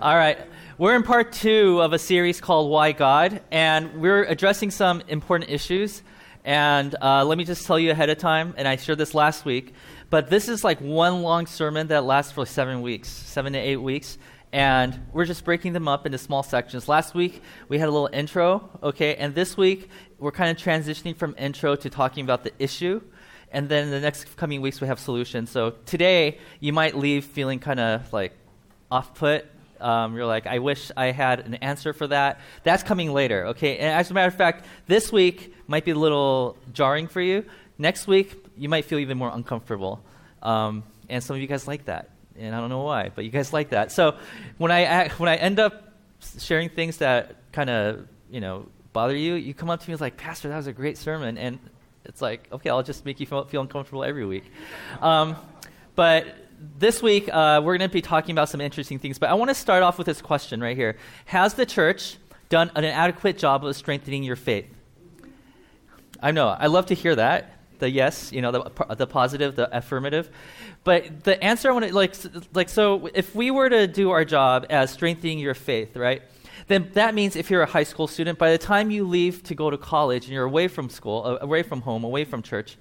All right. We're in part two of a series called Why God, and we're addressing some important issues. And uh, let me just tell you ahead of time, and I shared this last week, but this is like one long sermon that lasts for like seven weeks, seven to eight weeks. And we're just breaking them up into small sections. Last week, we had a little intro, okay? And this week, we're kind of transitioning from intro to talking about the issue and then the next coming weeks we have solutions. So today you might leave feeling kind of like off put. Um, you're like, I wish I had an answer for that. That's coming later, okay? And as a matter of fact, this week might be a little jarring for you. Next week, you might feel even more uncomfortable. Um, and some of you guys like that. And I don't know why, but you guys like that. So when I, when I end up sharing things that kind of, you know, bother you, you come up to me and like, Pastor, that was a great sermon. And it's like, okay, I'll just make you feel, feel uncomfortable every week. Um, but this week, uh, we're going to be talking about some interesting things. But I want to start off with this question right here Has the church done an adequate job of strengthening your faith? I know, I love to hear that. The yes, you know, the, the positive, the affirmative. But the answer I want to, like, like, so if we were to do our job as strengthening your faith, right? Then that means if you're a high school student, by the time you leave to go to college and you're away from school, uh, away from home, away from church,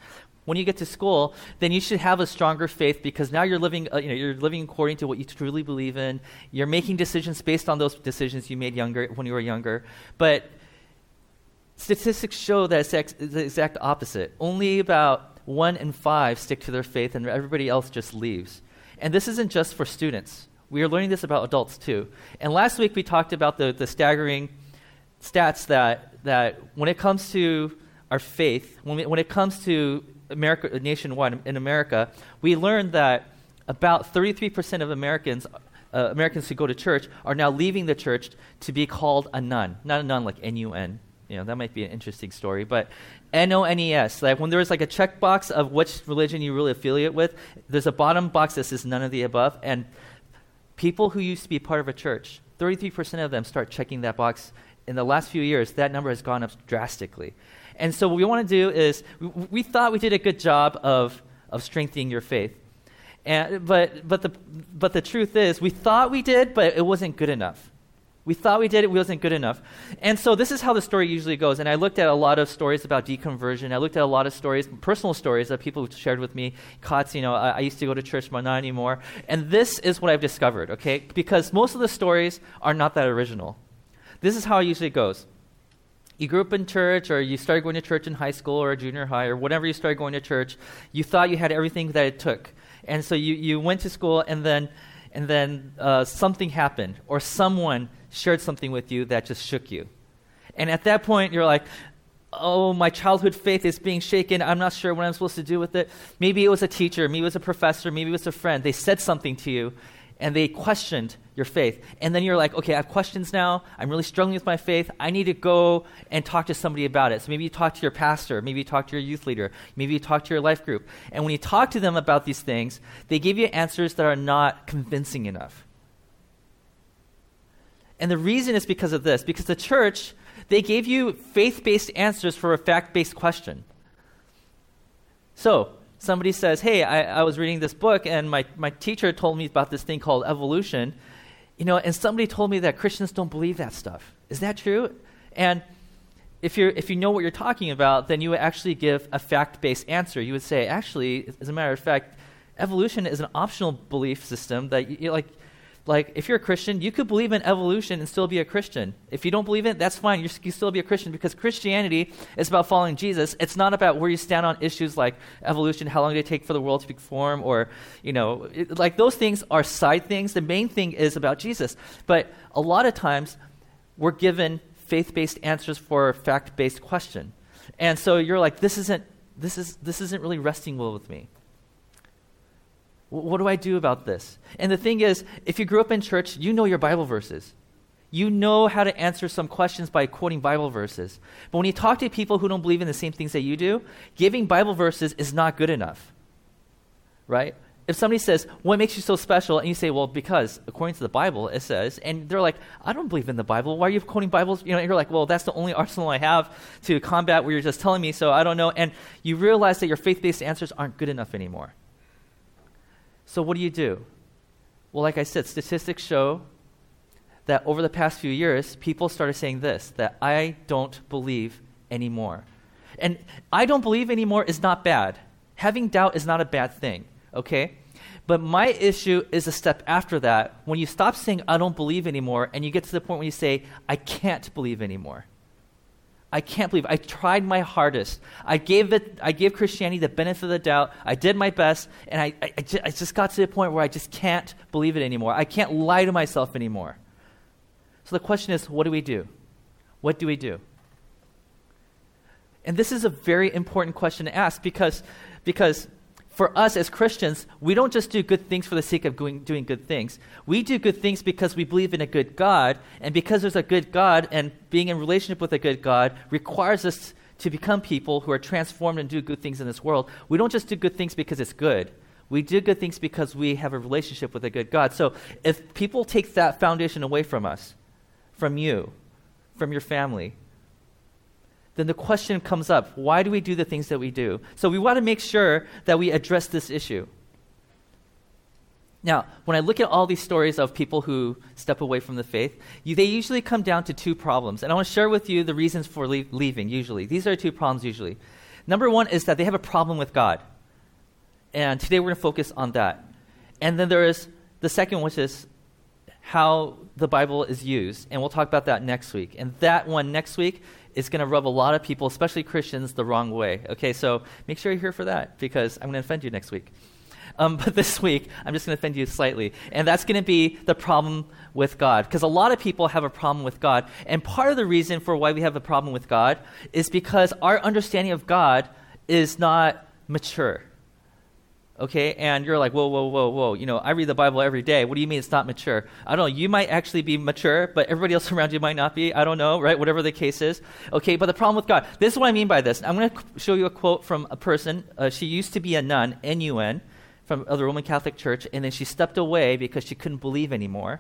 when you get to school, then you should have a stronger faith because now you're living, uh, you know, you're living according to what you truly believe in. You're making decisions based on those decisions you made younger when you were younger. But statistics show that it's ex- the exact opposite. Only about one in five stick to their faith, and everybody else just leaves. And this isn't just for students. We are learning this about adults too. And last week we talked about the, the staggering stats that, that when it comes to our faith, when, we, when it comes to America, nationwide in America, we learned that about 33% of Americans, uh, Americans who go to church are now leaving the church to be called a nun. Not a nun like N-U-N. You know, that might be an interesting story, but N-O-N-E-S. Like when there's like a checkbox of which religion you really affiliate with, there's a bottom box that says none of the above, and People who used to be part of a church, 33% of them start checking that box. In the last few years, that number has gone up drastically. And so, what we want to do is, we, we thought we did a good job of, of strengthening your faith. And, but, but, the, but the truth is, we thought we did, but it wasn't good enough. We thought we did it, we wasn't good enough. And so this is how the story usually goes. And I looked at a lot of stories about deconversion. I looked at a lot of stories, personal stories that people shared with me. Cots, you know, I, I used to go to church, but not anymore. And this is what I've discovered, okay? Because most of the stories are not that original. This is how it usually goes. You grew up in church, or you started going to church in high school or junior high, or whenever you started going to church. You thought you had everything that it took. And so you, you went to school, and then, and then uh, something happened, or someone shared something with you that just shook you. And at that point, you're like, oh, my childhood faith is being shaken. I'm not sure what I'm supposed to do with it. Maybe it was a teacher, maybe it was a professor, maybe it was a friend. They said something to you and they questioned your faith. And then you're like, okay, I have questions now. I'm really struggling with my faith. I need to go and talk to somebody about it. So maybe you talk to your pastor, maybe you talk to your youth leader, maybe you talk to your life group. And when you talk to them about these things, they give you answers that are not convincing enough. And the reason is because of this because the church, they gave you faith based answers for a fact based question. So, somebody says, Hey, I, I, was reading this book and my, my teacher told me about this thing called evolution. You know, and somebody told me that Christians don't believe that stuff. Is that true? And if, you're, if you know what you're talking about, then you would actually give a fact based answer. You would say, actually, as a matter of fact, evolution is an optional belief system that you, like like if you're a Christian, you could believe in evolution and still be a Christian. If you don't believe it, that's fine. you you still be a Christian because Christianity is about following Jesus. It's not about where you stand on issues like evolution, how long did it take for the world to form, or you know, it, like those things are side things. The main thing is about Jesus. But a lot of times, we're given faith-based answers for a fact-based question, and so you're like, this isn't this is this isn't really resting well with me. What do I do about this? And the thing is, if you grew up in church, you know your Bible verses. You know how to answer some questions by quoting Bible verses. But when you talk to people who don't believe in the same things that you do, giving Bible verses is not good enough. Right? If somebody says, What makes you so special? and you say, Well, because according to the Bible, it says, and they're like, I don't believe in the Bible. Why are you quoting Bibles? You know, you're like, Well, that's the only arsenal I have to combat what you're just telling me, so I don't know. And you realize that your faith based answers aren't good enough anymore. So, what do you do? Well, like I said, statistics show that over the past few years, people started saying this that I don't believe anymore. And I don't believe anymore is not bad. Having doubt is not a bad thing, okay? But my issue is a step after that when you stop saying, I don't believe anymore, and you get to the point where you say, I can't believe anymore. I can't believe I tried my hardest. I gave it. I gave Christianity the benefit of the doubt. I did my best, and I, I, I, just, I just got to the point where I just can't believe it anymore. I can't lie to myself anymore. So the question is, what do we do? What do we do? And this is a very important question to ask because, because for us as Christians, we don't just do good things for the sake of doing, doing good things. We do good things because we believe in a good God, and because there's a good God, and being in relationship with a good God requires us to become people who are transformed and do good things in this world. We don't just do good things because it's good. We do good things because we have a relationship with a good God. So if people take that foundation away from us, from you, from your family, then the question comes up why do we do the things that we do? So we want to make sure that we address this issue. Now, when I look at all these stories of people who step away from the faith, you, they usually come down to two problems. And I want to share with you the reasons for leaving, usually. These are two problems, usually. Number one is that they have a problem with God. And today we're going to focus on that. And then there is the second, which is how the Bible is used. And we'll talk about that next week. And that one next week is going to rub a lot of people, especially Christians, the wrong way. Okay, so make sure you're here for that because I'm going to offend you next week. Um, but this week, I'm just going to offend you slightly. And that's going to be the problem with God. Because a lot of people have a problem with God. And part of the reason for why we have a problem with God is because our understanding of God is not mature okay? And you're like, whoa, whoa, whoa, whoa. You know, I read the Bible every day. What do you mean it's not mature? I don't know. You might actually be mature, but everybody else around you might not be. I don't know, right? Whatever the case is. Okay, but the problem with God, this is what I mean by this. I'm going to show you a quote from a person. Uh, she used to be a nun, N U N, from the Roman Catholic Church, and then she stepped away because she couldn't believe anymore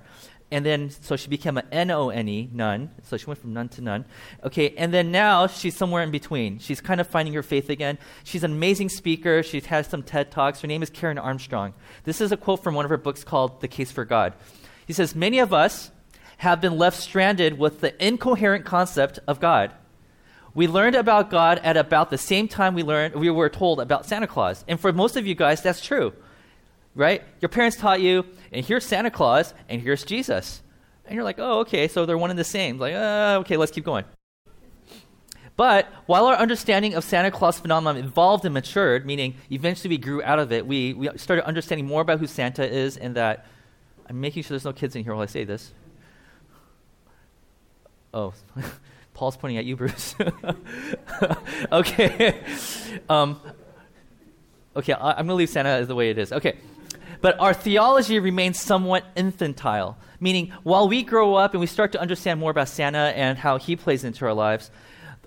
and then so she became a N-O-N-E, N-O-N-E, nun. So she went from nun to nun. Okay, and then now she's somewhere in between. She's kind of finding her faith again. She's an amazing speaker. She's had some TED Talks. Her name is Karen Armstrong. This is a quote from one of her books called The Case for God. He says, Many of us have been left stranded with the incoherent concept of God. We learned about God at about the same time we learned we were told about Santa Claus. And for most of you guys, that's true right? Your parents taught you, and here's Santa Claus, and here's Jesus. And you're like, oh, okay, so they're one and the same. Like, uh, okay, let's keep going. But while our understanding of Santa Claus phenomenon evolved and matured, meaning eventually we grew out of it, we, we started understanding more about who Santa is and that I'm making sure there's no kids in here while I say this. Oh, Paul's pointing at you, Bruce. okay. um, okay, I, am going to leave Santa as the way it is. Okay. But our theology remains somewhat infantile, meaning while we grow up and we start to understand more about Santa and how he plays into our lives,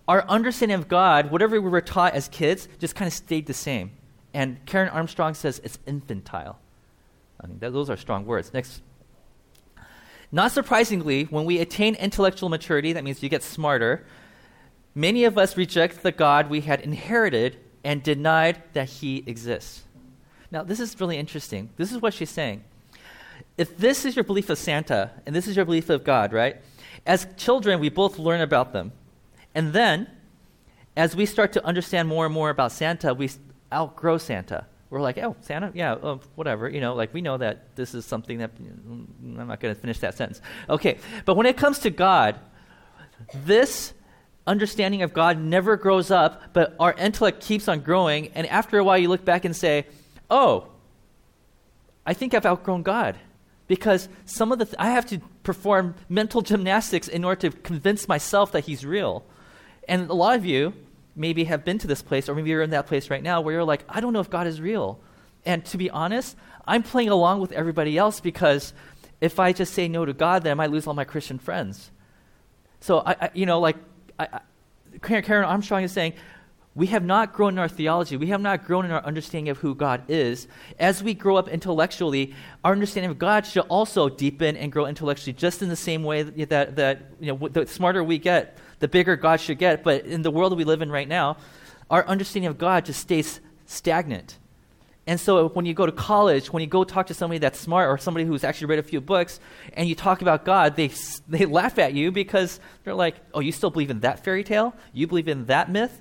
our understanding of God, whatever we were taught as kids, just kind of stayed the same. And Karen Armstrong says it's infantile. I mean, that, those are strong words. Next. Not surprisingly, when we attain intellectual maturity, that means you get smarter, many of us reject the God we had inherited and denied that he exists. Now, this is really interesting. This is what she's saying. If this is your belief of Santa and this is your belief of God, right? As children, we both learn about them. And then, as we start to understand more and more about Santa, we outgrow Santa. We're like, oh, Santa? Yeah, oh, whatever. You know, like we know that this is something that. Mm, I'm not going to finish that sentence. Okay, but when it comes to God, this understanding of God never grows up, but our intellect keeps on growing. And after a while, you look back and say, oh, I think I've outgrown God. Because some of the, th- I have to perform mental gymnastics in order to convince myself that He's real. And a lot of you maybe have been to this place, or maybe you're in that place right now where you're like, I don't know if God is real. And to be honest, I'm playing along with everybody else because if I just say no to God, then I might lose all my Christian friends. So, I, I you know, like I, I, Karen Armstrong is saying, we have not grown in our theology. We have not grown in our understanding of who God is. As we grow up intellectually, our understanding of God should also deepen and grow intellectually, just in the same way that, that you know, the smarter we get, the bigger God should get. But in the world we live in right now, our understanding of God just stays stagnant. And so when you go to college, when you go talk to somebody that's smart or somebody who's actually read a few books, and you talk about God, they, they laugh at you because they're like, oh, you still believe in that fairy tale? You believe in that myth?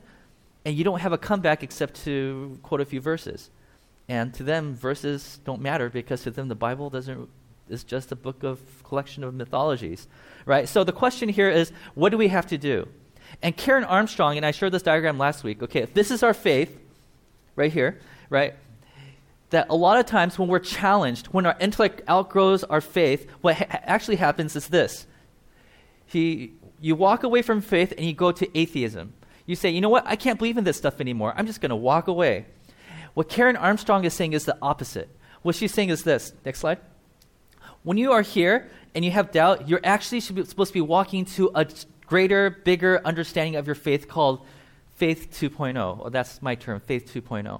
And you don't have a comeback except to quote a few verses. And to them, verses don't matter because to them, the Bible doesn't, is just a book of collection of mythologies. Right? So the question here is, what do we have to do? And Karen Armstrong, and I showed this diagram last week, okay, if this is our faith, right here, right? That a lot of times when we're challenged, when our intellect outgrows our faith, what ha- actually happens is this. He, you walk away from faith and you go to atheism. You say, you know what, I can't believe in this stuff anymore. I'm just going to walk away. What Karen Armstrong is saying is the opposite. What she's saying is this. Next slide. When you are here and you have doubt, you're actually supposed to be walking to a greater, bigger understanding of your faith called Faith 2.0. Well, that's my term, Faith 2.0.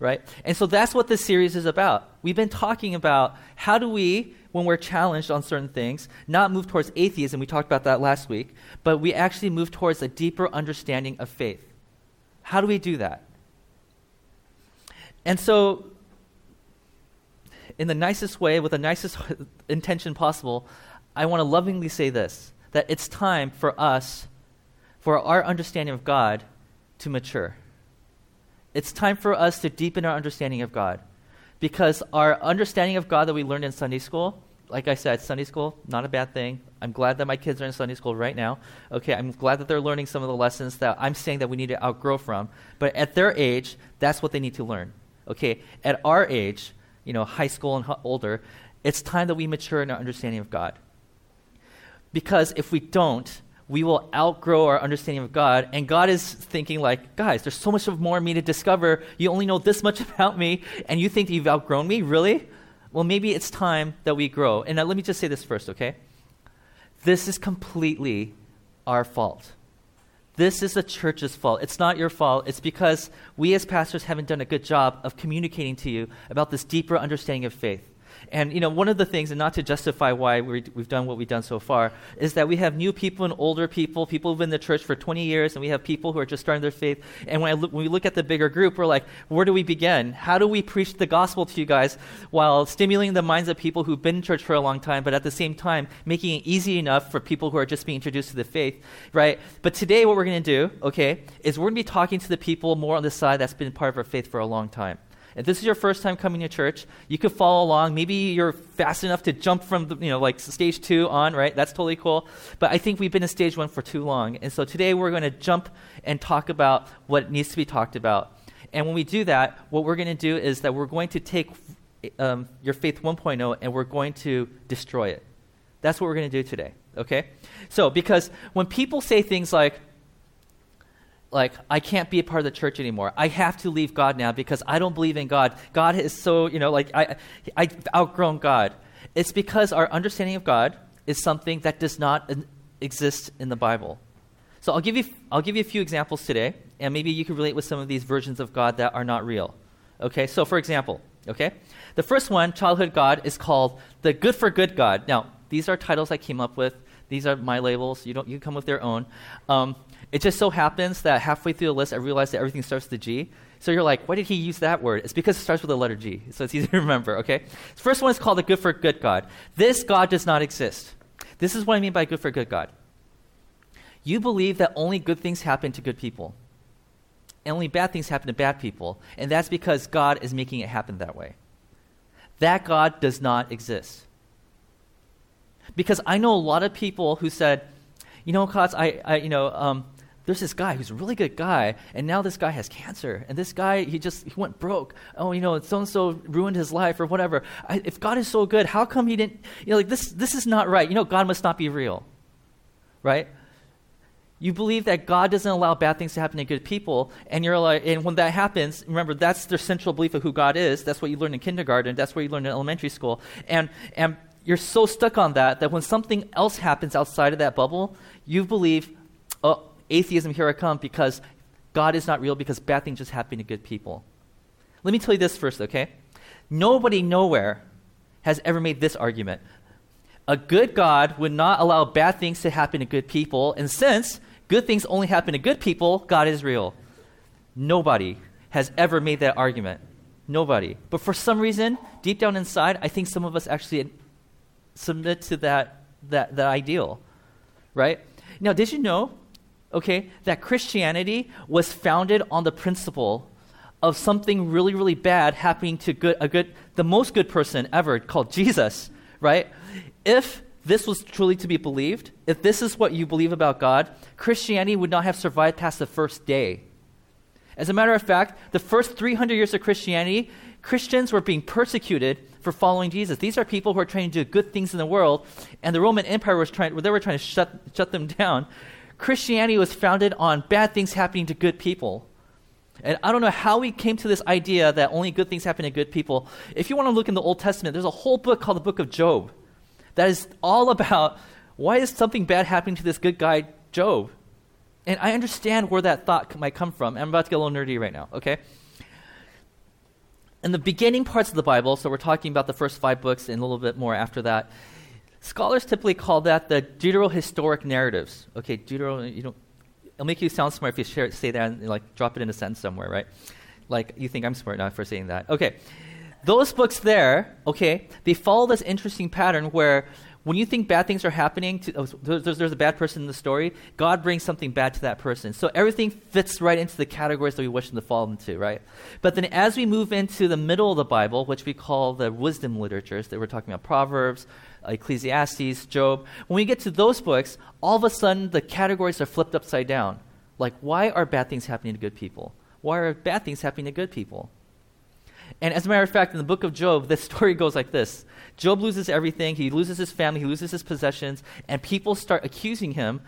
Right? And so that's what this series is about. We've been talking about how do we, when we're challenged on certain things, not move towards atheism. We talked about that last week, but we actually move towards a deeper understanding of faith. How do we do that? And so, in the nicest way, with the nicest intention possible, I want to lovingly say this that it's time for us, for our understanding of God, to mature. It's time for us to deepen our understanding of God. Because our understanding of God that we learned in Sunday school, like I said, Sunday school, not a bad thing. I'm glad that my kids are in Sunday school right now. Okay, I'm glad that they're learning some of the lessons that I'm saying that we need to outgrow from. But at their age, that's what they need to learn. Okay, at our age, you know, high school and older, it's time that we mature in our understanding of God. Because if we don't, we will outgrow our understanding of God. And God is thinking, like, guys, there's so much more me to discover. You only know this much about me, and you think you've outgrown me? Really? Well, maybe it's time that we grow. And now let me just say this first, okay? This is completely our fault. This is the church's fault. It's not your fault. It's because we as pastors haven't done a good job of communicating to you about this deeper understanding of faith. And you know, one of the things, and not to justify why we have done what we've done so far, is that we have new people and older people, people who've been in the church for 20 years, and we have people who are just starting their faith. And when, look, when we look at the bigger group, we're like, where do we begin? How do we preach the gospel to you guys while stimulating the minds of people who've been in church for a long time, but at the same time making it easy enough for people who are just being introduced to the faith, right? But today, what we're going to do, okay, is we're going to be talking to the people more on the side that's been part of our faith for a long time. If this is your first time coming to church, you could follow along. Maybe you're fast enough to jump from, the, you know, like stage two on, right? That's totally cool. But I think we've been in stage one for too long. And so today we're going to jump and talk about what needs to be talked about. And when we do that, what we're going to do is that we're going to take um, your faith 1.0 and we're going to destroy it. That's what we're going to do today, okay? So, because when people say things like, like I can't be a part of the church anymore. I have to leave God now because I don't believe in God. God is so, you know, like I I've outgrown God. It's because our understanding of God is something that does not exist in the Bible. So I'll give you I'll give you a few examples today and maybe you can relate with some of these versions of God that are not real. Okay? So for example, okay? The first one, childhood God is called the good for good God. Now, these are titles I came up with. These are my labels. You don't you come with their own. Um, it just so happens that halfway through the list, I realized that everything starts with a G. So you're like, why did he use that word? It's because it starts with the letter G. So it's easy to remember, okay? The first one is called the good for good God. This God does not exist. This is what I mean by good for good God. You believe that only good things happen to good people, and only bad things happen to bad people, and that's because God is making it happen that way. That God does not exist. Because I know a lot of people who said, you know, Kotz, I, I you know, um, there's this guy who's a really good guy, and now this guy has cancer, and this guy he just he went broke. Oh, you know, so and so ruined his life or whatever. I, if God is so good, how come he didn't? You know, like this this is not right. You know, God must not be real, right? You believe that God doesn't allow bad things to happen to good people, and you're like, and when that happens, remember that's their central belief of who God is. That's what you learn in kindergarten. That's what you learn in elementary school, and and you're so stuck on that that when something else happens outside of that bubble, you believe, oh, atheism, here I come, because God is not real because bad things just happen to good people. Let me tell you this first, okay? Nobody nowhere has ever made this argument. A good God would not allow bad things to happen to good people, and since good things only happen to good people, God is real. Nobody has ever made that argument. Nobody. But for some reason, deep down inside, I think some of us actually submit to that, that, that ideal. Right? Now, did you know, okay, that Christianity was founded on the principle of something really, really bad happening to good, a good, the most good person ever called Jesus, right? If this was truly to be believed, if this is what you believe about God, Christianity would not have survived past the first day. As a matter of fact, the first 300 years of Christianity, Christians were being persecuted for following Jesus. These are people who are trying to do good things in the world, and the Roman Empire was trying, they were trying to shut, shut them down. Christianity was founded on bad things happening to good people. And I don't know how we came to this idea that only good things happen to good people. If you want to look in the Old Testament, there's a whole book called the Book of Job that is all about why is something bad happening to this good guy, Job? And I understand where that thought might come from. I'm about to get a little nerdy right now, okay? In the beginning parts of the Bible, so we're talking about the first five books and a little bit more after that, scholars typically call that the deuterohistoric narratives. Okay, deutero, you don't it'll make you sound smart if you share, say that and like drop it in a sentence somewhere, right? Like you think I'm smart now for saying that. Okay. Those books there, okay, they follow this interesting pattern where when you think bad things are happening, to, oh, there's, there's, a bad person in the story, God brings something bad to that person. So everything fits right into the categories that we wish them to fall into, right? But then as we move into the middle of the Bible, which we call the wisdom literatures, that we're talking about Proverbs, Ecclesiastes, Job, when we get to those books, all of a sudden the categories are flipped upside down. Like, why are bad things happening to good people? Why are bad things happening to good people? And as a matter of fact, in the book of Job, the story goes like this Job loses everything, he loses his family, he loses his possessions, and people start accusing him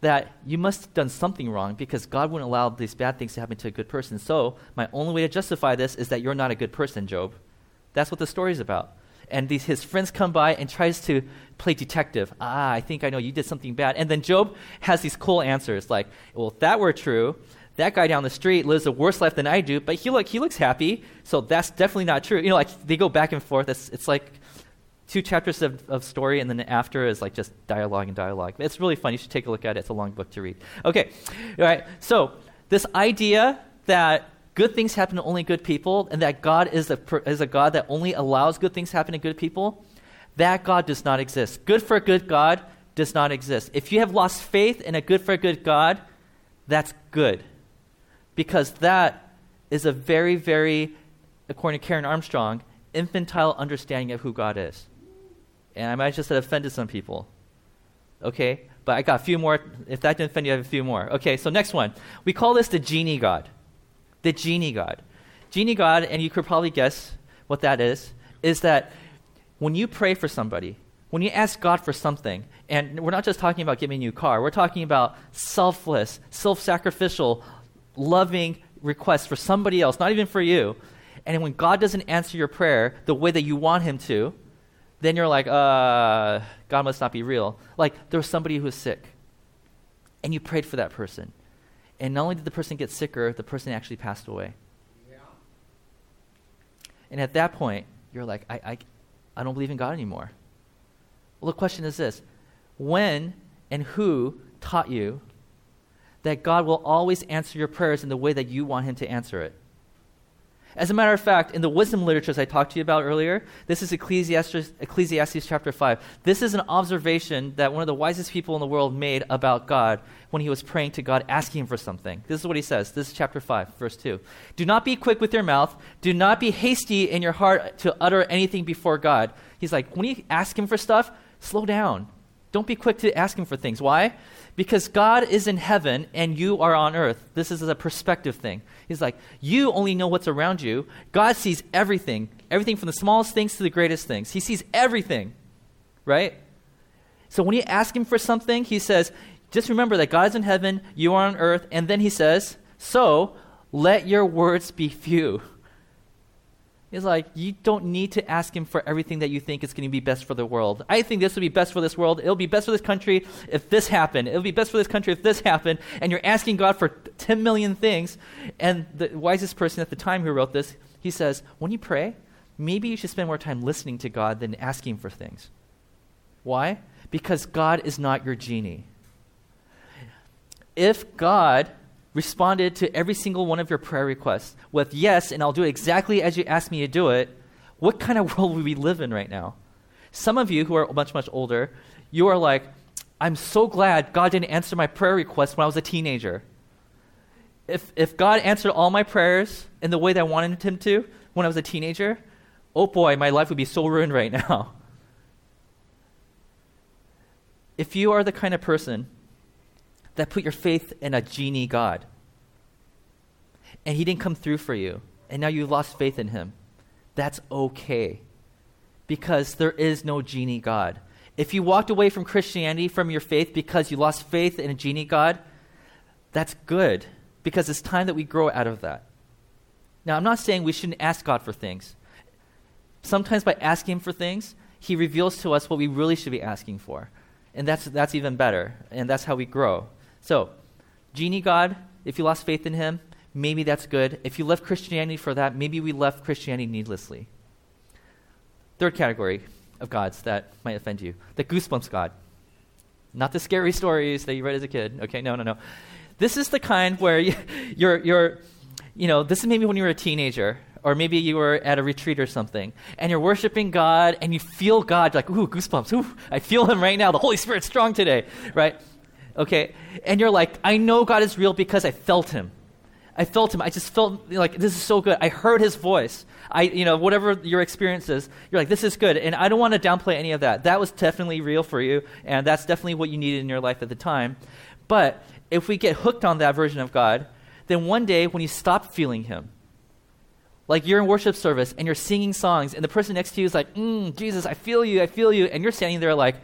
that you must have done something wrong because God wouldn't allow these bad things to happen to a good person. So, my only way to justify this is that you're not a good person, Job. That's what the story's about and these, his friends come by and tries to play detective. Ah, I think I know you did something bad. And then Job has these cool answers like, well, if that were true, that guy down the street lives a worse life than I do, but he, look, he looks happy, so that's definitely not true. You know, like they go back and forth. It's, it's like two chapters of, of story, and then after is like just dialogue and dialogue. It's really fun. You should take a look at it. It's a long book to read. Okay, all right. So this idea that good things happen to only good people and that God is a, is a God that only allows good things happen to good people, that God does not exist. Good for a good God does not exist. If you have lost faith in a good for a good God, that's good. Because that is a very, very, according to Karen Armstrong, infantile understanding of who God is. And I might just have offended some people. Okay? But I got a few more. If that didn't offend you, I have a few more. Okay, so next one. We call this the genie God the genie God. Genie God, and you could probably guess what that is, is that when you pray for somebody, when you ask God for something, and we're not just talking about giving you a new car, we're talking about selfless, self sacrificial, loving requests for somebody else, not even for you. And when God doesn't answer your prayer the way that you want Him to, then you're like, uh, God must not be real. Like there was somebody who was sick, and you prayed for that person. And not only did the person get sicker, the person actually passed away. Yeah. And at that point, you're like, I, I, I don't believe in God anymore. Well, the question is this when and who taught you that God will always answer your prayers in the way that you want Him to answer it? As a matter of fact, in the wisdom literatures I talked to you about earlier, this is Ecclesiastes, Ecclesiastes chapter 5. This is an observation that one of the wisest people in the world made about God when he was praying to God, asking him for something. This is what he says. This is chapter 5, verse 2. Do not be quick with your mouth. Do not be hasty in your heart to utter anything before God. He's like, when you ask him for stuff, slow down. Don't be quick to ask him for things. Why? Because God is in heaven and you are on earth. This is a perspective thing. He's like, you only know what's around you. God sees everything, everything from the smallest things to the greatest things. He sees everything, right? So when you ask Him for something, He says, just remember that God is in heaven, you are on earth, and then He says, so let your words be few. He's like, you don't need to ask him for everything that you think is going to be best for the world. I think this would be best for this world. It'll be best for this country if this happened. It'll be best for this country if this happened. And you're asking God for 10 million things. And the wisest person at the time who wrote this, he says, when you pray, maybe you should spend more time listening to God than asking for things. Why? Because God is not your genie. If God responded to every single one of your prayer requests with yes, and I'll do it exactly as you asked me to do it, what kind of world would we live in right now? Some of you who are much, much older, you are like, I'm so glad God didn't answer my prayer request when I was a teenager. If, if God answered all my prayers in the way that I wanted Him to when I was a teenager, oh boy, my life would be so ruined right now. If you are the kind of person that put your faith in a genie God, and He didn't come through for you, and now you've lost faith in Him, that's okay. Because there is no genie God. If you walked away from Christianity, from your faith, because you lost faith in a genie God, that's good because it's time that we grow out of that. Now, I'm not saying we shouldn't ask God for things. Sometimes by asking Him for things, He reveals to us what we really should be asking for. And that's, that's even better. And that's how we grow. So, genie God, if you lost faith in Him, maybe that's good. If you left Christianity for that, maybe we left Christianity needlessly. Third category of gods that might offend you the goosebumps God. Not the scary stories that you read as a kid. Okay, no, no, no. This is the kind where you, you're, you're, you know, this is maybe when you were a teenager, or maybe you were at a retreat or something, and you're worshiping God, and you feel God, like, ooh, goosebumps, ooh, I feel Him right now. The Holy Spirit's strong today, right? Okay, and you're like, I know God is real because I felt Him. I felt Him. I just felt like this is so good. I heard His voice. I, you know, whatever your experience is, you're like, this is good. And I don't want to downplay any of that. That was definitely real for you, and that's definitely what you needed in your life at the time. But if we get hooked on that version of God, then one day when you stop feeling Him, like you're in worship service and you're singing songs, and the person next to you is like, mm, Jesus, I feel you, I feel you. And you're standing there like,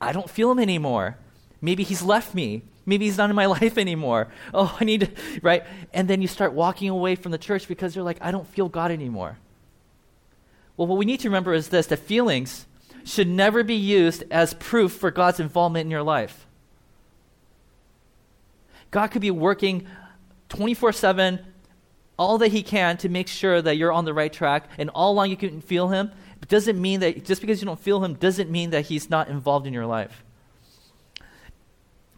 I don't feel Him anymore. Maybe He's left me. Maybe He's not in my life anymore. Oh, I need to, right? And then you start walking away from the church because you're like, I don't feel God anymore. Well, what we need to remember is this that feelings should never be used as proof for God's involvement in your life. God could be working 24 7, all that He can to make sure that you're on the right track, and all along you can feel Him. It doesn't mean that just because you don't feel Him doesn't mean that He's not involved in your life.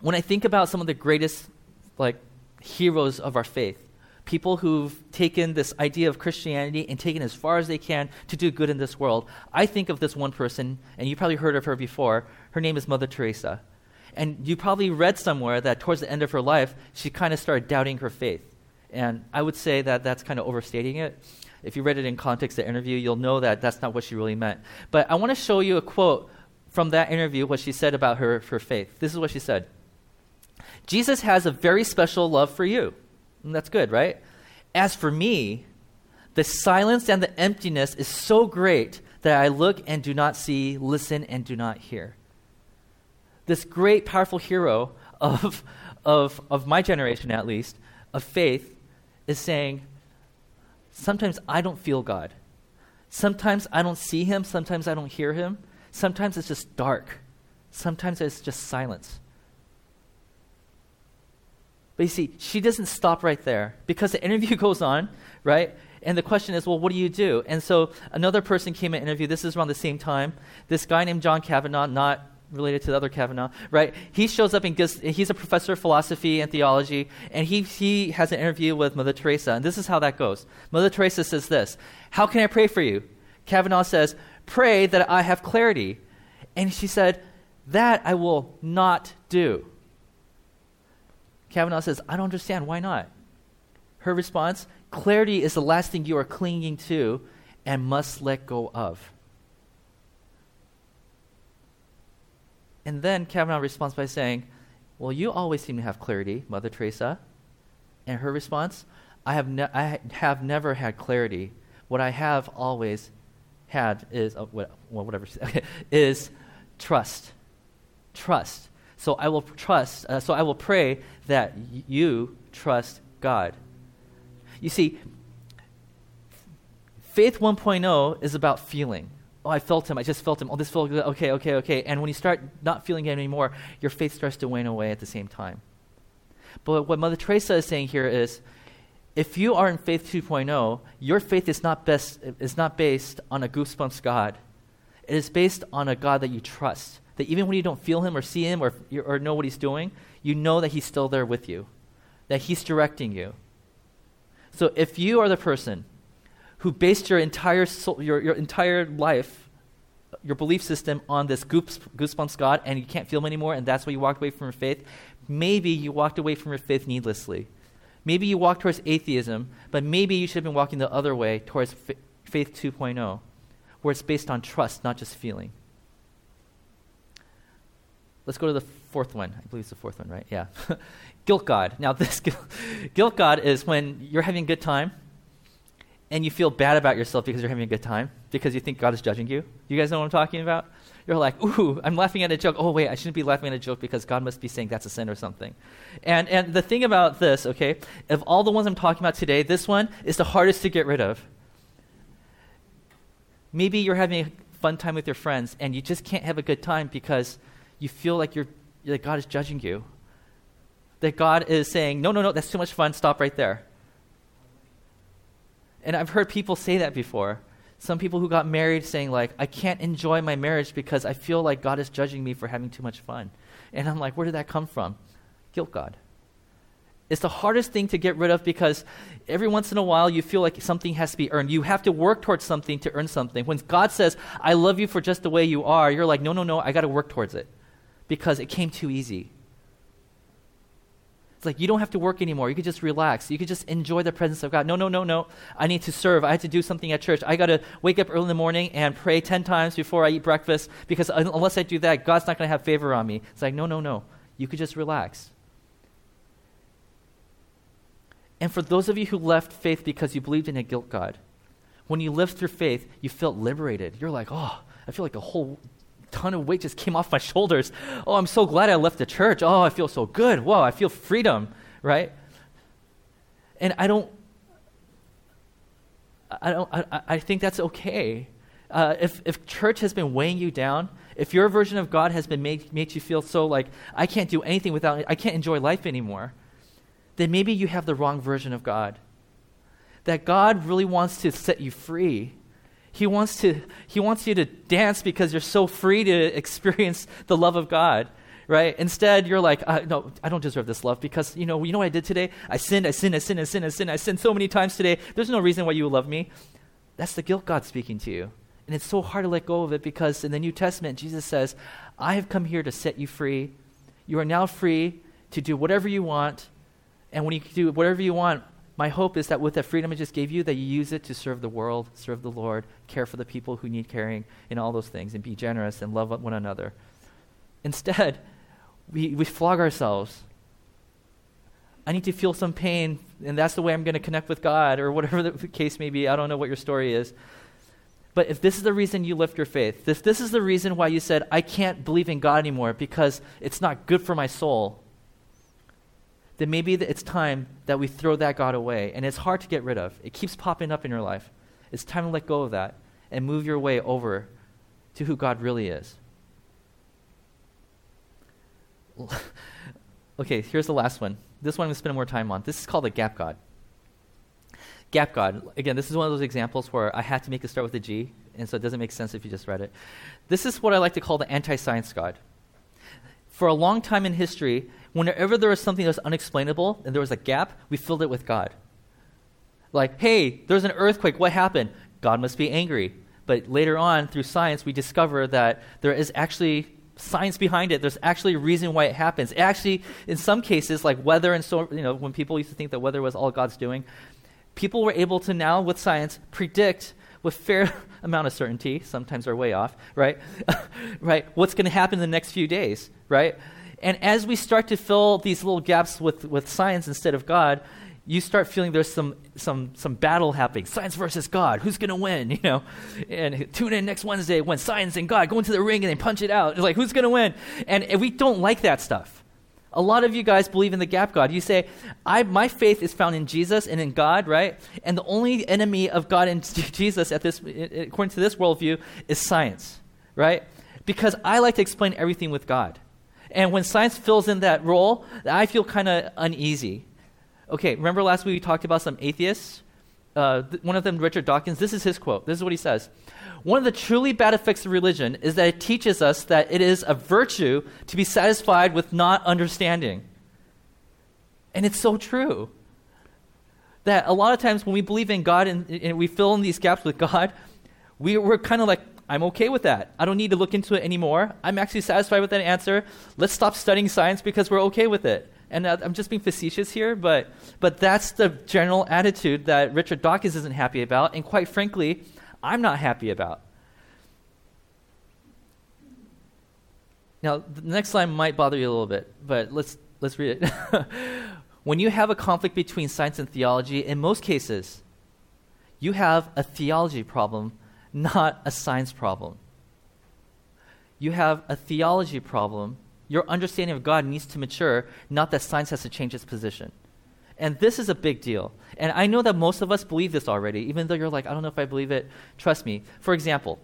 When I think about some of the greatest like heroes of our faith, people who've taken this idea of Christianity and taken as far as they can to do good in this world. I think of this one person, and you probably heard of her before. Her name is Mother Teresa. And you probably read somewhere that towards the end of her life, she kind of started doubting her faith. And I would say that that's kind of overstating it. If you read it in context of the interview, you'll know that that's not what she really meant. But I want to show you a quote from that interview, what she said about her, her faith. This is what she said Jesus has a very special love for you. And that's good, right? As for me, the silence and the emptiness is so great that I look and do not see, listen and do not hear. This great, powerful hero of, of, of my generation, at least, of faith, is saying, Sometimes I don't feel God. Sometimes I don't see him. Sometimes I don't hear him. Sometimes it's just dark. Sometimes it's just silence. But you see, she doesn't stop right there because the interview goes on, right? And the question is, well, what do you do? And so another person came and interviewed. This is around the same time. This guy named John Kavanaugh, not related to the other Kavanaugh, right? He shows up and gives, he's a professor of philosophy and theology, and he, he has an interview with Mother Teresa. And this is how that goes. Mother Teresa says this How can I pray for you? Kavanaugh says, Pray that I have clarity. And she said, That I will not do. Kavanaugh says, I don't understand. Why not? Her response clarity is the last thing you are clinging to and must let go of. And then Kavanaugh responds by saying, Well, you always seem to have clarity, Mother Teresa. And her response, I have, ne- I have never had clarity. What I have always had is, uh, well, whatever, is trust. Trust. So I will trust, uh, so I will pray that you trust God. You see, faith 1.0 is about feeling. Oh, I felt him. I just felt him. Oh, this felt good. Okay, okay, okay. And when you start not feeling him anymore, your faith starts to wane away at the same time. But what Mother Teresa is saying here is if you are in faith 2.0, your faith is not, best, is not based on a goosebumps God. It is based on a God that you trust that even when you don't feel him or see him or, or know what he's doing, you know that he's still there with you. that He's directing you. So if you are the person who based your entire soul, your, your entire life, your belief system on this goose, goosebumps God, and you can't feel him anymore, and that's why you walked away from your faith, maybe you walked away from your faith needlessly. Maybe you walked towards atheism, but maybe you should have been walking the other way towards f- faith 2.0, where it's based on trust, not just feeling. Let's go to the fourth one. I believe it's the fourth one, right? Yeah. guilt God. Now, this guilt God is when you're having a good time and you feel bad about yourself because you're having a good time because you think God is judging you. You guys know what I'm talking about? You're like, ooh, I'm laughing at a joke. Oh, wait, I shouldn't be laughing at a joke because God must be saying that's a sin or something. And, and the thing about this, okay, of all the ones I'm talking about today, this one is the hardest to get rid of. Maybe you're having a fun time with your friends and you just can't have a good time because you feel like you're, that God is judging you. That God is saying, no, no, no, that's too much fun, stop right there. And I've heard people say that before. Some people who got married saying, like, I can't enjoy my marriage because I feel like God is judging me for having too much fun. And I'm like, where did that come from? Guilt God. It's the hardest thing to get rid of because every once in a while you feel like something has to be earned. You have to work towards something to earn something. When God says, I love you for just the way you are, you're like, no, no, no, I got to work towards it because it came too easy. It's like you don't have to work anymore. You could just relax. You could just enjoy the presence of God. No, no, no, no. I need to serve. I have to do something at church. I got to wake up early in the morning and pray 10 times before I eat breakfast because unless I do that, God's not going to have favor on me. It's like, no, no, no. You could just relax. And for those of you who left faith because you believed in a guilt God, when you lived through faith, you felt liberated. You're like, oh, I feel like a whole ton of weight just came off my shoulders. Oh, I'm so glad I left the church. Oh, I feel so good. Whoa, I feel freedom, right? And I don't, I don't, I, I think that's okay. Uh, if, if church has been weighing you down, if your version of God has been made, made you feel so like, I can't do anything without, I can't enjoy life anymore, then maybe you have the wrong version of God. That God really wants to set you free he wants, to, he wants you to dance because you're so free to experience the love of God, right? Instead, you're like, uh, no, I don't deserve this love because, you know, you know what I did today? I sinned, I sinned, I sinned, I sinned, I sinned, I sinned so many times today. There's no reason why you love me. That's the guilt God's speaking to you. And it's so hard to let go of it because in the New Testament, Jesus says, I have come here to set you free. You are now free to do whatever you want. And when you do whatever you want, my hope is that with the freedom I just gave you, that you use it to serve the world, serve the Lord, care for the people who need caring, and all those things, and be generous and love one another. Instead, we, we flog ourselves. I need to feel some pain, and that's the way I'm going to connect with God, or whatever the case may be. I don't know what your story is. But if this is the reason you lift your faith, if this is the reason why you said, I can't believe in God anymore because it's not good for my soul, then maybe it's time that we throw that God away. And it's hard to get rid of, it keeps popping up in your life. It's time to let go of that and move your way over to who God really is. okay, here's the last one. This one I'm going to spend more time on. This is called the gap God. Gap God. Again, this is one of those examples where I had to make it start with a G, and so it doesn't make sense if you just read it. This is what I like to call the anti science God. For a long time in history, whenever there was something that was unexplainable and there was a gap, we filled it with God. Like, hey, there's an earthquake. What happened? God must be angry. But later on, through science, we discover that there is actually science behind it. There's actually a reason why it happens. It actually, in some cases, like weather and so, you know, when people used to think that weather was all God's doing, people were able to now, with science, predict with fair amount of certainty, sometimes are way off, right? right, what's going to happen in the next few days, right? And as we start to fill these little gaps with, with science instead of God, you start feeling there's some, some, some battle happening. Science versus God. Who's going to win? You know? And tune in next Wednesday when science and God go into the ring and they punch it out. It's like, who's going to win? And we don't like that stuff. A lot of you guys believe in the gap God. You say, I, my faith is found in Jesus and in God, right? And the only enemy of God and Jesus, at this, according to this worldview, is science, right? Because I like to explain everything with God. And when science fills in that role, I feel kind of uneasy. Okay, remember last week we talked about some atheists? Uh, th- one of them, Richard Dawkins, this is his quote. This is what he says One of the truly bad effects of religion is that it teaches us that it is a virtue to be satisfied with not understanding. And it's so true. That a lot of times when we believe in God and, and we fill in these gaps with God, we, we're kind of like, I'm okay with that. I don't need to look into it anymore. I'm actually satisfied with that answer. Let's stop studying science because we're okay with it. And uh, I'm just being facetious here, but, but that's the general attitude that Richard Dawkins isn't happy about, and quite frankly, I'm not happy about. Now, the next line might bother you a little bit, but let's, let's read it. when you have a conflict between science and theology, in most cases, you have a theology problem, not a science problem. You have a theology problem. Your understanding of God needs to mature, not that science has to change its position. And this is a big deal. And I know that most of us believe this already, even though you're like, I don't know if I believe it. Trust me. For example,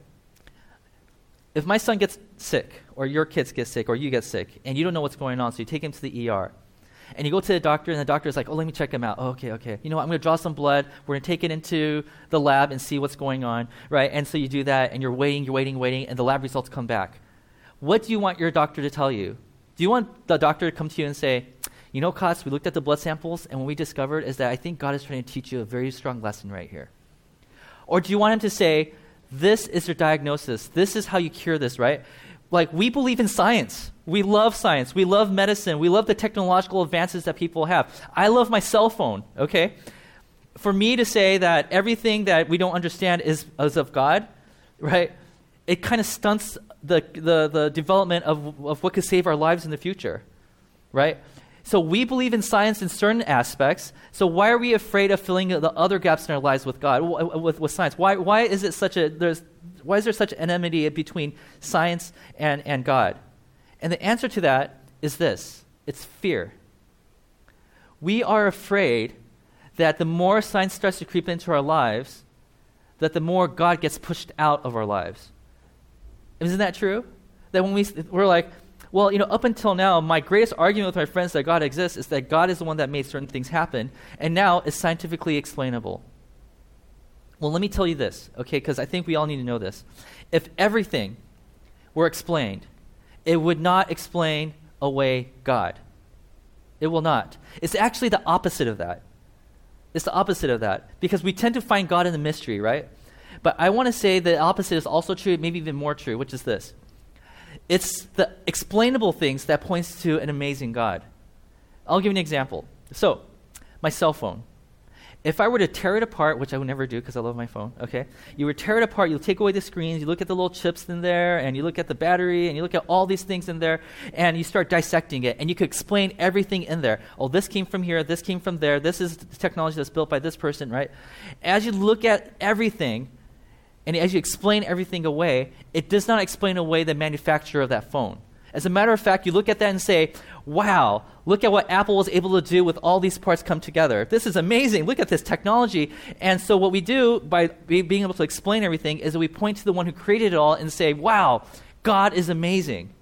if my son gets sick, or your kids get sick, or you get sick, and you don't know what's going on, so you take him to the ER, and you go to the doctor, and the doctor is like, oh, let me check him out. Oh, okay, okay. You know what? I'm going to draw some blood. We're going to take it into the lab and see what's going on, right? And so you do that, and you're waiting, you're waiting, waiting, and the lab results come back. What do you want your doctor to tell you? Do you want the doctor to come to you and say, you know, Kotz, we looked at the blood samples, and what we discovered is that I think God is trying to teach you a very strong lesson right here? Or do you want him to say, this is your diagnosis. This is how you cure this, right? Like, we believe in science. We love science. We love medicine. We love the technological advances that people have. I love my cell phone, okay? For me to say that everything that we don't understand is, is of God, right? It kind of stunts the, the, the development of, of what could save our lives in the future, right? So we believe in science in certain aspects. So why are we afraid of filling the other gaps in our lives with God, with, with science? Why, why is it such a there's why is there such enmity between science and, and God? And the answer to that is this: it's fear. We are afraid that the more science starts to creep into our lives, that the more God gets pushed out of our lives. Isn't that true? That when we, we're like, well, you know, up until now, my greatest argument with my friends that God exists is that God is the one that made certain things happen, and now it's scientifically explainable. Well, let me tell you this, okay, because I think we all need to know this. If everything were explained, it would not explain away God. It will not. It's actually the opposite of that. It's the opposite of that because we tend to find God in the mystery, right? But I want to say the opposite is also true, maybe even more true, which is this. It's the explainable things that points to an amazing God. I'll give you an example. So, my cell phone. If I were to tear it apart, which I would never do because I love my phone, okay? You would tear it apart, you take away the screens, you look at the little chips in there, and you look at the battery, and you look at all these things in there, and you start dissecting it, and you could explain everything in there. Oh, this came from here, this came from there, this is the technology that's built by this person, right? As you look at everything, and as you explain everything away, it does not explain away the manufacturer of that phone. As a matter of fact, you look at that and say, wow, look at what Apple was able to do with all these parts come together. This is amazing. Look at this technology. And so, what we do by being able to explain everything is that we point to the one who created it all and say, wow, God is amazing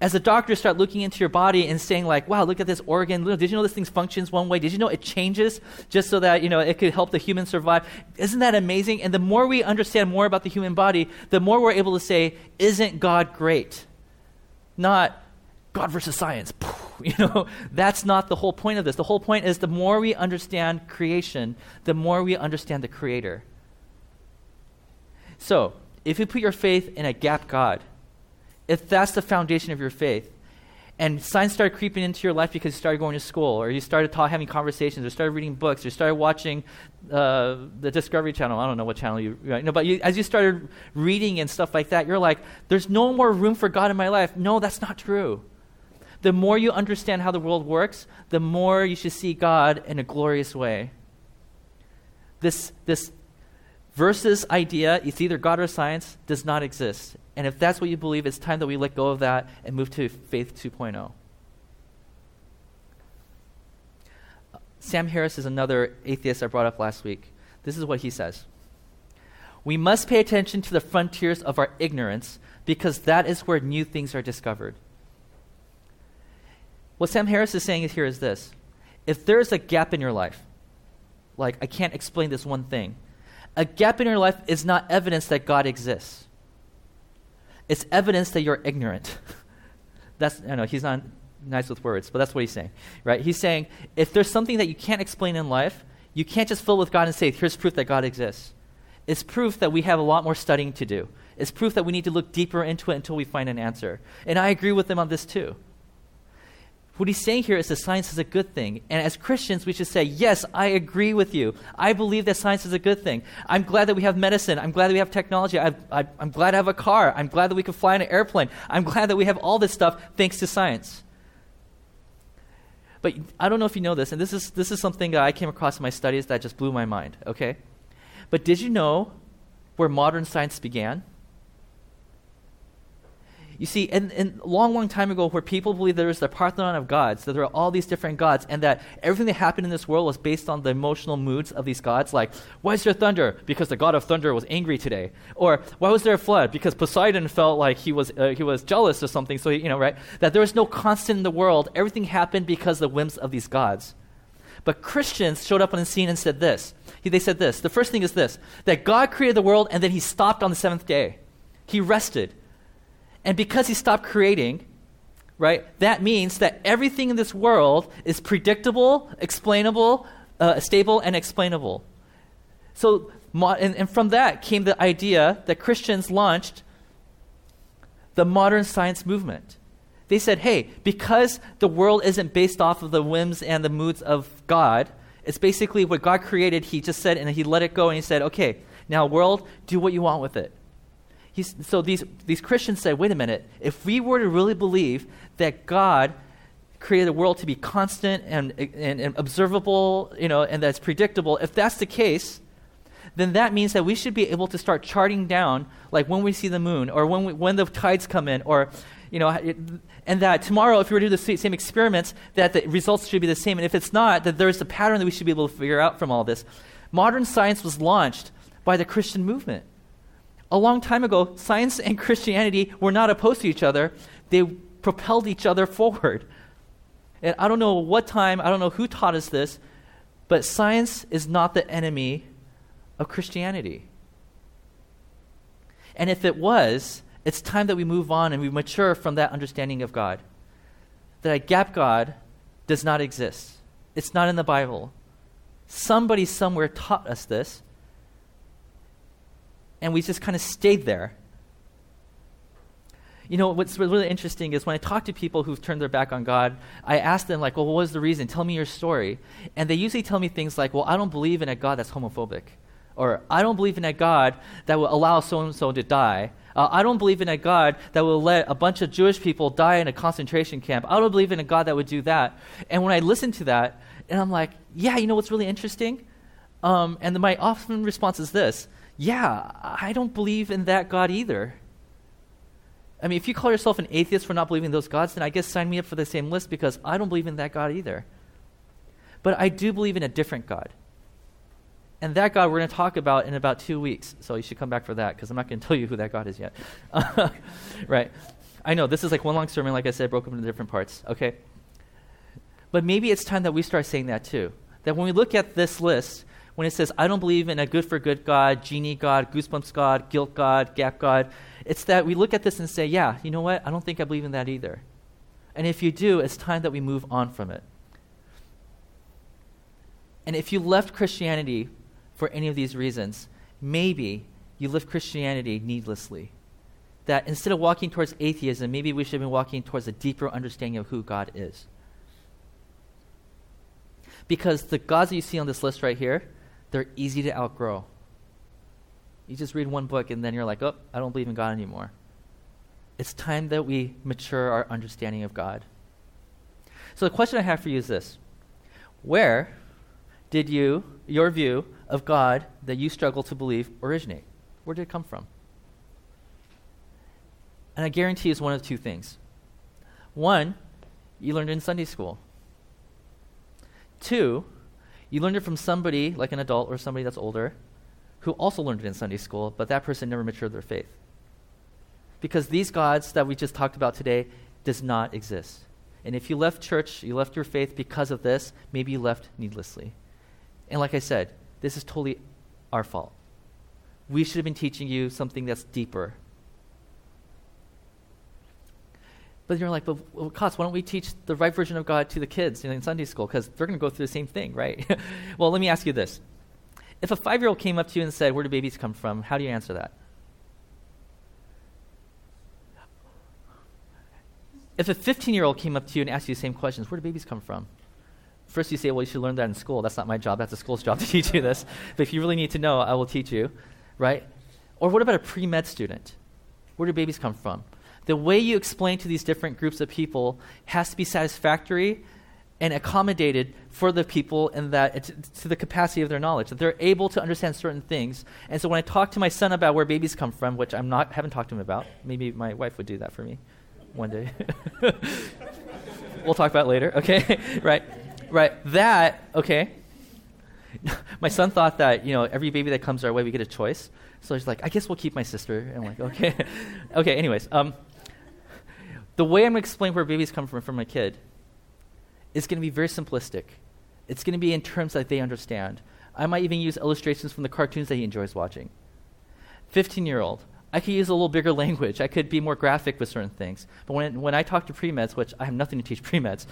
as a doctor start looking into your body and saying like wow look at this organ did you know this thing functions one way did you know it changes just so that you know it could help the human survive isn't that amazing and the more we understand more about the human body the more we're able to say isn't god great not god versus science. You know that's not the whole point of this. The whole point is the more we understand creation the more we understand the creator. So if you put your faith in a gap god if that's the foundation of your faith, and science started creeping into your life because you started going to school, or you started ta- having conversations, or started reading books, or started watching uh, the Discovery Channel. I don't know what channel you, you know, but you, as you started reading and stuff like that, you're like, "There's no more room for God in my life." No, that's not true. The more you understand how the world works, the more you should see God in a glorious way. This this versus idea, it's either God or science, does not exist. And if that's what you believe, it's time that we let go of that and move to Faith 2.0. Sam Harris is another atheist I brought up last week. This is what he says We must pay attention to the frontiers of our ignorance because that is where new things are discovered. What Sam Harris is saying here is this if there is a gap in your life, like I can't explain this one thing, a gap in your life is not evidence that God exists. It's evidence that you're ignorant. That's I know he's not nice with words, but that's what he's saying, right? He's saying if there's something that you can't explain in life, you can't just fill with God and say, here's proof that God exists. It's proof that we have a lot more studying to do. It's proof that we need to look deeper into it until we find an answer. And I agree with him on this too. What he's saying here is that science is a good thing. And as Christians, we should say, Yes, I agree with you. I believe that science is a good thing. I'm glad that we have medicine. I'm glad that we have technology. I, am glad I have a car. I'm glad that we can fly in an airplane. I'm glad that we have all this stuff thanks to science. But I don't know if you know this, and this is, this is something that I came across in my studies that just blew my mind, okay? But did you know where modern science began? You see, in a long, long time ago, where people believed there was the Parthenon of gods, that there are all these different gods, and that everything that happened in this world was based on the emotional moods of these gods, like, why is there thunder? Because the god of thunder was angry today. Or, why was there a flood? Because Poseidon felt like he was, uh, he was jealous or something, so, he, you know, right? That there was no constant in the world. Everything happened because of the whims of these gods. But Christians showed up on the scene and said this. They said this. The first thing is this that God created the world and then he stopped on the seventh day. He rested. And because he stopped creating, right, that means that everything in this world is predictable, explainable, uh, stable, and explainable. So, and, and from that came the idea that Christians launched the modern science movement. They said, hey, because the world isn't based off of the whims and the moods of God, it's basically what God created, He just said, and He let it go, and He said, okay, now, world, do what you want with it. He's, so these, these Christians say, wait a minute, if we were to really believe that God created the world to be constant and, and, and observable, you know, and that's predictable, if that's the case, then that means that we should be able to start charting down, like when we see the moon, or when, we, when the tides come in, or, you know, it, and that tomorrow, if we were to do the same experiments, that the results should be the same. And if it's not, that there's a pattern that we should be able to figure out from all this. Modern science was launched by the Christian movement a long time ago, science and Christianity were not opposed to each other, they propelled each other forward. And I don't know what time, I don't know who taught us this, but science is not the enemy of Christianity. And if it was, it's time that we move on and we mature from that understanding of God. That a gap God does not exist, it's not in the Bible. Somebody somewhere taught us this, and we just kind of stayed there. You know, what's really interesting is when I talk to people who've turned their back on God, I ask them, like, well, what was the reason? Tell me your story. And they usually tell me things like, well, I don't believe in a God that's homophobic. Or, I don't believe in a God that will allow so and so to die. Uh, I don't believe in a God that will let a bunch of Jewish people die in a concentration camp. I don't believe in a God that would do that. And when I listen to that, and I'm like, yeah, you know what's really interesting? Um, and the, my often response is this yeah, I don't believe in that God either. I mean, if you call yourself an atheist for not believing in those gods, then I guess sign me up for the same list because I don't believe in that God either. But I do believe in a different God. And that God we're going to talk about in about two weeks. So you should come back for that because I'm not going to tell you who that God is yet. right. I know, this is like one long sermon, like I said, broken into different parts. Okay? But maybe it's time that we start saying that too. That when we look at this list, when it says, I don't believe in a good for good God, genie God, goosebumps God, guilt God, gap God, it's that we look at this and say, yeah, you know what? I don't think I believe in that either. And if you do, it's time that we move on from it. And if you left Christianity for any of these reasons, maybe you left Christianity needlessly. That instead of walking towards atheism, maybe we should have been walking towards a deeper understanding of who God is. Because the gods that you see on this list right here, they're easy to outgrow. You just read one book and then you're like, oh, I don't believe in God anymore. It's time that we mature our understanding of God. So the question I have for you is this Where did you, your view of God that you struggle to believe, originate? Where did it come from? And I guarantee you it's one of two things. One, you learned in Sunday school. Two, you learned it from somebody, like an adult or somebody that's older, who also learned it in Sunday school, but that person never matured their faith. Because these gods that we just talked about today does not exist. And if you left church, you left your faith because of this, maybe you left needlessly. And like I said, this is totally our fault. We should have been teaching you something that's deeper. But you're like, but well, why don't we teach the right version of God to the kids in Sunday school? Because they're going to go through the same thing, right? well, let me ask you this. If a five year old came up to you and said, Where do babies come from? How do you answer that? If a 15 year old came up to you and asked you the same questions, Where do babies come from? First, you say, Well, you should learn that in school. That's not my job. That's the school's job to teach you this. But if you really need to know, I will teach you, right? Or what about a pre med student? Where do babies come from? The way you explain to these different groups of people has to be satisfactory and accommodated for the people and that it's to the capacity of their knowledge that they're able to understand certain things. And so when i talk to my son about where babies come from which i'm not haven't talked to him about maybe my wife would do that for me one day. We'll talk about later okay? Right right that okay. My son thought that you know every baby that comes our way we get a choice. So he's like i guess we'll keep my sister. And i'm like okay. Okay anyways um, the way i'm going to explain where babies come from for my kid is going to be very simplistic. It's going to be in terms that they understand. I might even use illustrations from the cartoons that he enjoys watching. 15 year old, I could use a little bigger language. I could be more graphic with certain things. But when, when I talk to pre-meds, which I have nothing to teach pre-meds,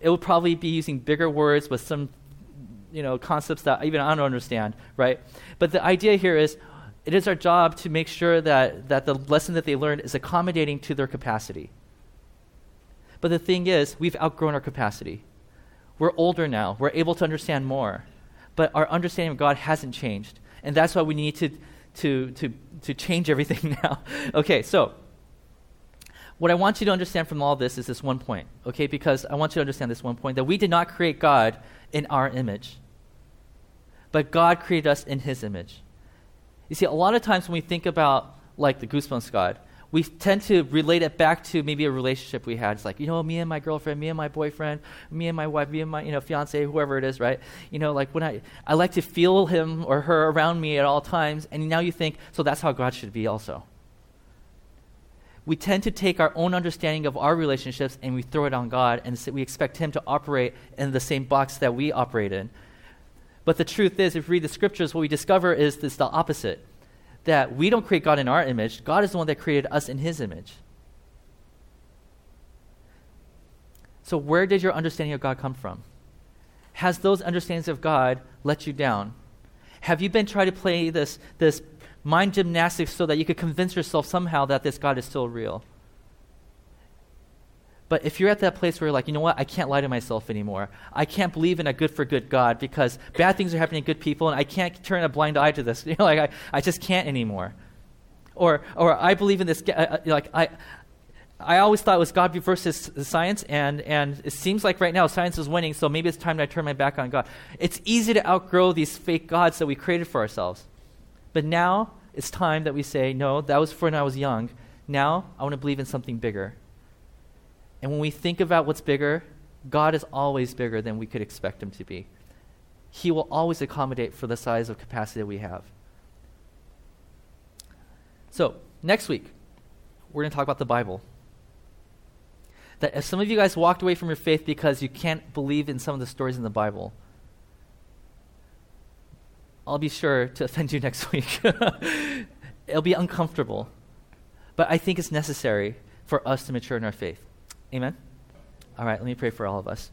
it would probably be using bigger words with some you know, concepts that even I don't understand, right? But the idea here is it is our job to make sure that, that the lesson that they learn is accommodating to their capacity. But the thing is, we've outgrown our capacity. We're older now. We're able to understand more. But our understanding of God hasn't changed. And that's why we need to, to, to, to change everything now. okay, so what I want you to understand from all this is this one point, okay? Because I want you to understand this one point that we did not create God in our image, but God created us in His image. You see, a lot of times when we think about like the Goosebumps God, we tend to relate it back to maybe a relationship we had. It's like, you know, me and my girlfriend, me and my boyfriend, me and my wife, me and my, you know, fiance, whoever it is, right? You know, like when I, I like to feel him or her around me at all times, and now you think, so that's how God should be also. We tend to take our own understanding of our relationships and we throw it on God, and we expect Him to operate in the same box that we operate in. But the truth is, if we read the scriptures, what we discover is this the opposite that we don't create God in our image, God is the one that created us in his image. So, where did your understanding of God come from? Has those understandings of God let you down? Have you been trying to play this, this mind gymnastics so that you could convince yourself somehow that this God is still real? But if you're at that place where you're like, you know what, I can't lie to myself anymore. I can't believe in a good for good God because bad things are happening to good people and I can't turn a blind eye to this. You know, like I, I just can't anymore. Or, or I believe in this, uh, uh, like I, I always thought it was God versus science, and, and it seems like right now science is winning, so maybe it's time I turn my back on God. It's easy to outgrow these fake gods that we created for ourselves. But now it's time that we say, no, that was for when I was young. Now I want to believe in something bigger. And when we think about what's bigger, God is always bigger than we could expect him to be. He will always accommodate for the size of capacity that we have. So, next week, we're going to talk about the Bible. That if some of you guys walked away from your faith because you can't believe in some of the stories in the Bible, I'll be sure to offend you next week. It'll be uncomfortable. But I think it's necessary for us to mature in our faith. Amen? All right, let me pray for all of us.